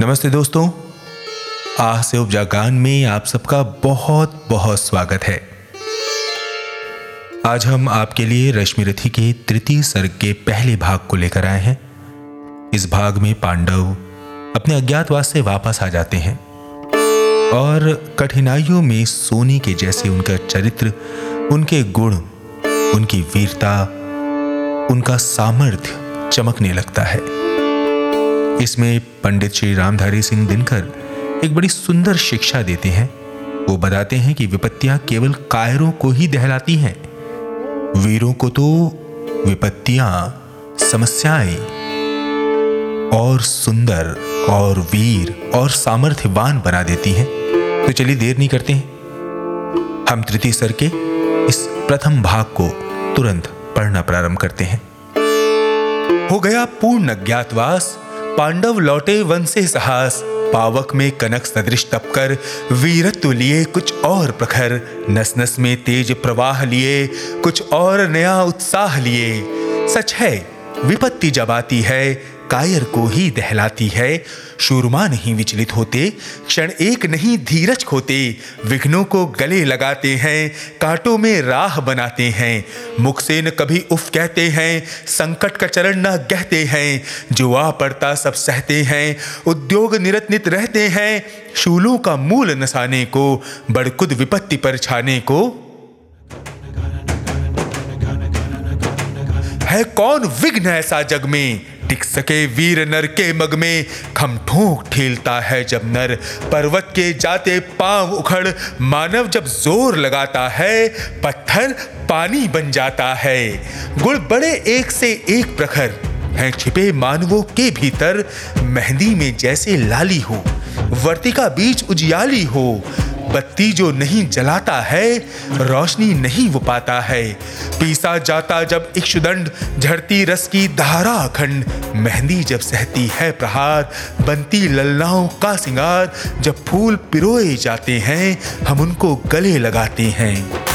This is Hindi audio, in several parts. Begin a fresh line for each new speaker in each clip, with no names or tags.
नमस्ते दोस्तों। आह से उपजा गान में आप सबका बहुत बहुत स्वागत है। आज हम आपके लिए रश्मि रथी के तृतीय सर्ग के पहले भाग को लेकर आए हैं। इस भाग में पांडव अपने अज्ञातवास से वापस आ जाते हैं और कठिनाइयों में सोने के जैसे उनका चरित्र, उनके गुण, उनकी वीरता, उनका सामर्थ्य चमकने लगता है। इसमें पंडित श्री रामधारी सिंह दिनकर एक बड़ी सुंदर शिक्षा देते हैं। वो बताते हैं कि विपत्तियाँ केवल कायरों को ही दहलाती हैं। वीरों को तो विपत्तियाँ, समस्याएँ और सुंदर और वीर और सामर्थ्यवान बना देती हैं। तो चलिए देर नहीं करते हैं। हम तृतीय सर के इस प्रथम भाग को तुरंत पढ़ना प्रारंभ करते हैं। हो गया पूर्ण अज्ञातवास पांडव लौटे वन से साहस। पावक में कनक सदृश तपकर वीरत्व लिए कुछ और प्रखर। नस नस में तेज प्रवाह लिए, कुछ और नया उत्साह लिए। सच है, विपत्ति जब आती है कायर को ही दहलाती है। शूरमा नहीं विचलित होते, क्षण एक नहीं धीरज खोते, विघ्नों को गले लगाते हैं, कांटों में राह बनाते हैं। मुख से न कभी उफ कहते हैं, संकट का चरण न कहते हैं जो आ पड़ता सब सहते हैं, उद्योग निरत नित रहते हैं, शूलों का मूल नसाने को, बड़कुद विपत्ति पर छाने को। है कौन विघ्न ऐसा जग में? टिक सके वीर नर के मग में। खम ठोक ठेलता है जब नर। पर्वत के जाते पाँव उखड़। मानव जब ज़ोर लगाता है, पत्थर पानी बन जाता है। गुड़ बड़े एक से एक प्रखर हैं छिपे मानवों के भीतर। मेहंदी में जैसे लाली हो, वर्तिका बीच उजियाली हो। बत्ती जो नहीं जलाता है, रोशनी नहीं वो पाता है। पीसा जाता जब इक्षुदंड झड़ती रस की धारा अखंड। मेहंदी जब सहती है प्रहार, बनती ललनाओं का सिंगार। जब फूल पिरोए जाते हैं, हम उनको गले लगाते हैं।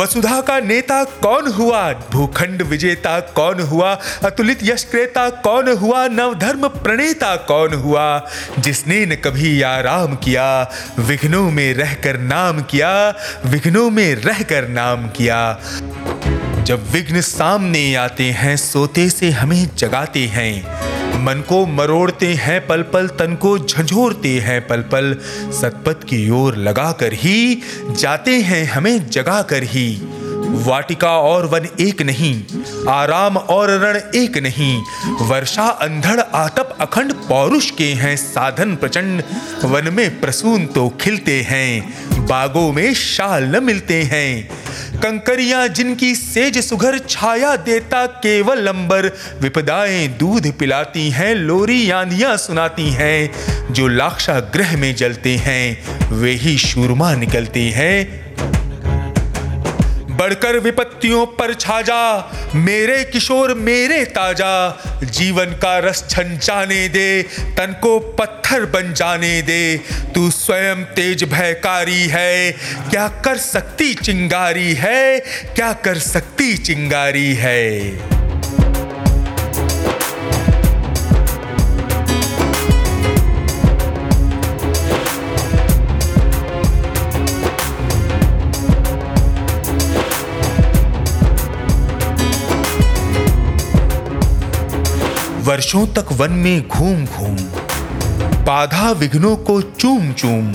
वसुधा का नेता कौन हुआ? भूखंड विजेता कौन हुआ? अतुलित यश क्रेता कौन हुआ? नवधर्म प्रणेता कौन हुआ? जिसने न कभी आराम किया, विघ्नों में रहकर नाम किया, विघ्नों में रहकर नाम किया। जब विघ्न सामने आते हैं, सोते से हमें जगाते हैं। मन को मरोड़ते हैं पल पल तन को झंझोरते हैं पल पल सतपथ की ओर लगाकर ही जाते हैं हमें जगाकर ही। वाटिका और वन एक नहीं, आराम और रण एक नहीं। वर्षा, अंधड़, आतप, अखंड पौरुष के हैं साधन प्रचंड। वन में प्रसून तो खिलते हैं बागों में शाल मिलते हैं। कंकरियाँ जिनकी सेज सुघर छाया देता केवल अंबर विपदाएँ दूध पिलाती हैं, लोरी आंधियाँ सुनाती हैं। जो लाक्षा ग्रह में जलते हैं, वे ही शूरमा निकलते हैं। बढ़कर विपत्तियों पर छा जा मेरे किशोर, मेरे ताज़ा। जीवन का रस छंचाने दे, तन को पत्थर बन जाने दे। तू स्वयं तेज भयकारी है। क्या कर सकती चिंगारी है? क्या कर सकती चिंगारी है? वर्षों तक वन में घूम घूम, बाधा विघ्नों को चूम चूम,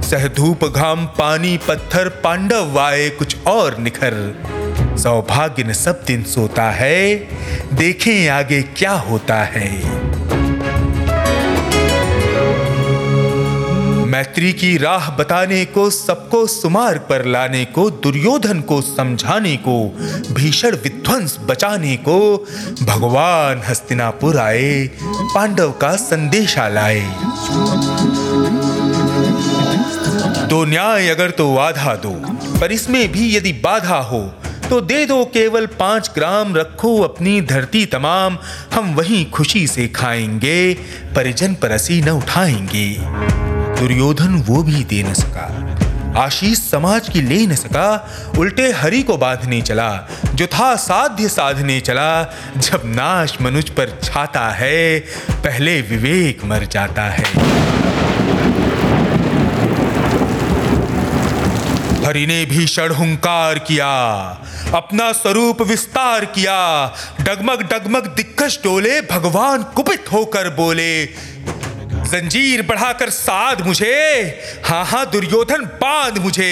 सहधूप घाम, पानी पत्थर, पांडव वाये कुछ और निखर। सौभाग्य सब दिन सोता है, देखें आगे क्या होता है। मैत्री की राह बताने को, सबको सुमार्ग पर लाने को, दुर्योधन को समझाने को, भीषण विध्वंस बचाने को, भगवान हस्तिनापुर आए, पांडव का संदेशा लाए। तो न्याय अगर तो आधा दो, पर इसमें भी यदि बाधा हो तो दे दो केवल पाँच ग्राम, रखो अपनी धरती तमाम, हम वहीं खुशी से खाएँगे, परिजन परसी न उठाएँगे। दुर्योधन वो भी दे न सका। आशीष समाज की ले न सका, उल्टे हरि को बांधने चला जो था साध्य साधने चला, जब नाश मनुष्य पर छाता है, पहले विवेक मर जाता है। हरि ने भीषण हुंकार किया, अपना स्वरूप विस्तार किया, डगमग डगमग दिक्कश डोले भगवान कुपित होकर बोले जंजीर बढ़ाकर साध मुझे हाँ हाँ दुर्योधन बाँध मुझे।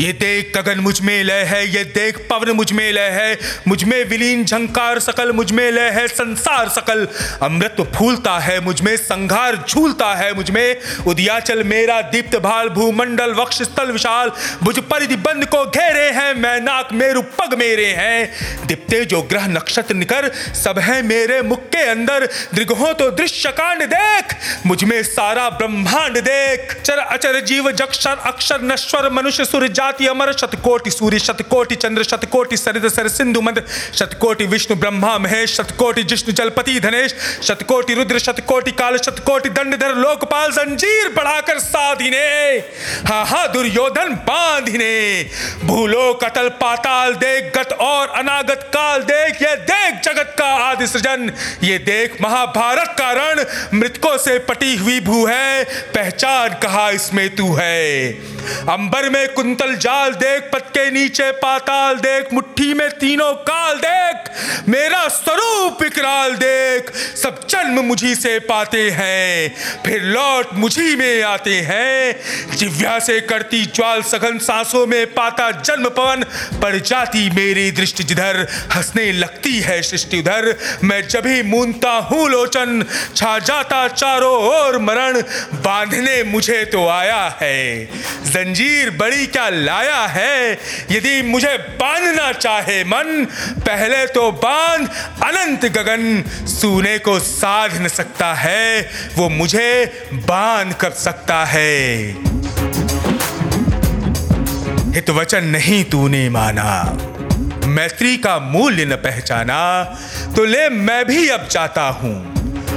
ये देख गगन मुझमें लय है, ये देख पवन मुझमें लय है, मुझमें विलीन झंकार सकल, मुझमें लय है, संसार सकल। अमृत फूलता है, मुझमें संघार झूलता है, मुझमें उदियाचल मेरा दीप्त भाल, भूमंडल वक्ष स्थल विशाल। मुझ परिधि बंद को घेरे हैं, मैं नाक मेरु पग मेरे हैं। दिप्ते, जो ग्रह नक्षत्र निकर, सब है मेरे मुख के अंदर। दृगहो तो दृश्य कांड देख, मुझ में सारा ब्रह्मांड देख। चर अचर जीव जक्षर अक्षर नश्वर मनुष्य सूर्य जाति अमर। शतकोटि सूर्य, शतकोटि चंद्र, शतकोटि सरित, सर सिंधु मंद। शतकोटि विष्णु ब्रह्मा महेश। शतकोटि जिष्णु जलपति धनेश। शतकोटि रुद्र, शतकोटि काल, शतकोटि दंडधर लोकपाल जंजीर बढ़ाकर साधिने। हा हा दुर्योधन बांधिने। भूलो कतल पाताल देख, गत और अनागत काल देख। ये देख जगत का आदि सृजन। ये देख महाभारत का रण। मृतकों से पटी हुई भू है पहचान कहा इसमें तू है? अंबर में कुंतल जाल देख पत के नीचे पाताल देख, मुट्ठी में तीनों काल देख, मेरा स्वरूप इकराल देख। सब जन्म मुझी से पाते हैं, फिर लौट मुझी में आते हैं। जिव्या से करती ज्वाल सघन सांसों में पाता जन्म पवन, पड़ जाती मेरी दृष्टि जिधर, हंसने लगती है सृष्टि उधर। मैं जब ही मूनता हूँ लोचन, छा जाता चारों ओर मरण, बांधने मुझे तो आया है। जंजीर बड़ी क्या लाया है? यदि मुझे बांधना चाहे मन, पहले तो बाँध अनंत गगन। सूने को साध न सकता है, वो मुझे बाँध कर सकता है। हित वचन नहीं तूने माना। मैत्री का मूल्य न पहचाना तो ले मैं भी अब चाहता हूँ।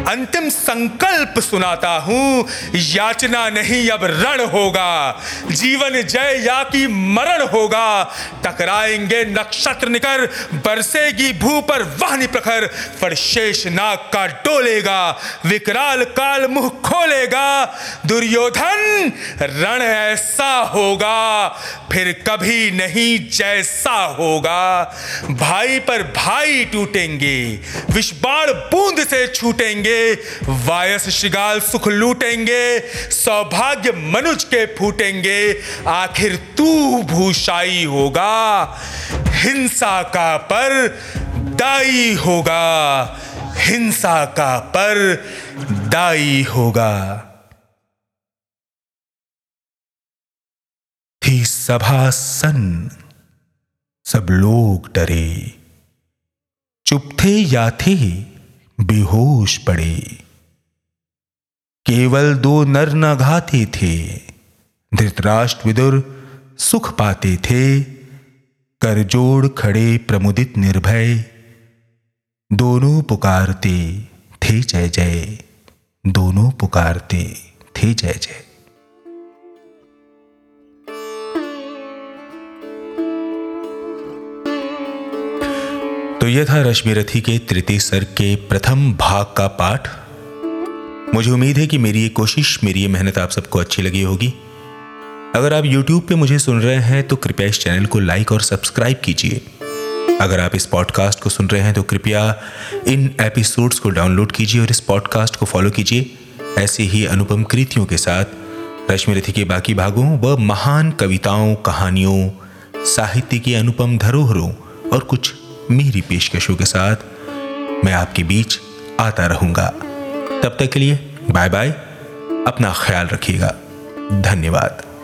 अंतिम संकल्प सुनाता हूँ, याचना नहीं अब रण होगा, जीवन जय या की मरण होगा, टकराएँगे नक्षत्र निकर, बरसेगी भू पर वाहनी प्रखर, पर शेष नाग का डोलेगा, विकराल काल मुँह खोलेगा, दुर्योधन रण ऐसा होगा, फिर कभी नहीं जैसा होगा, भाई पर भाई टूटेंगे विषबाण बूंद से छूटेंगे वायस शिगाल सुख लूटेंगे, सौभाग्य मनुज के फूटेंगे, आखिर तू भूषाई होगा, हिंसा का पर दाई होगा, हिंसा का पर दाई होगा। थी सभा सन सब लोग डरे, चुप थे या थे बेहोश पड़े। केवल दो नर न घाते थे, धृतराष्ट्र विदुर सुख पाते थे। करजोड़ खड़े प्रमुदित निर्भय, दोनों पुकारते थे जय जय, दोनों पुकारते थे जय जय। तो यह था रश्मि रथी के तृतीय सर के प्रथम भाग का पाठ। मुझे उम्मीद है कि मेरी ये कोशिश, मेरी ये मेहनत आप सबको अच्छी लगी होगी। अगर आप YouTube पे मुझे सुन रहे हैं तो कृपया इस चैनल को लाइक और सब्सक्राइब कीजिए। अगर आप इस पॉडकास्ट को सुन रहे हैं तो कृपया इन एपिसोड्स को डाउनलोड कीजिए और इस पॉडकास्ट को फॉलो कीजिए। ऐसे ही अनुपम कृतियों के साथ रश्मि रथी के बाकी भागों व महान कविताओं, कहानियों, साहित्य की अनुपम धरोहरों और कुछ मेरी पेशकशों के साथ मैं आपके बीच आता रहूँगा। तब तक के लिए बाय बाय अपना ख्याल रखिएगा। धन्यवाद।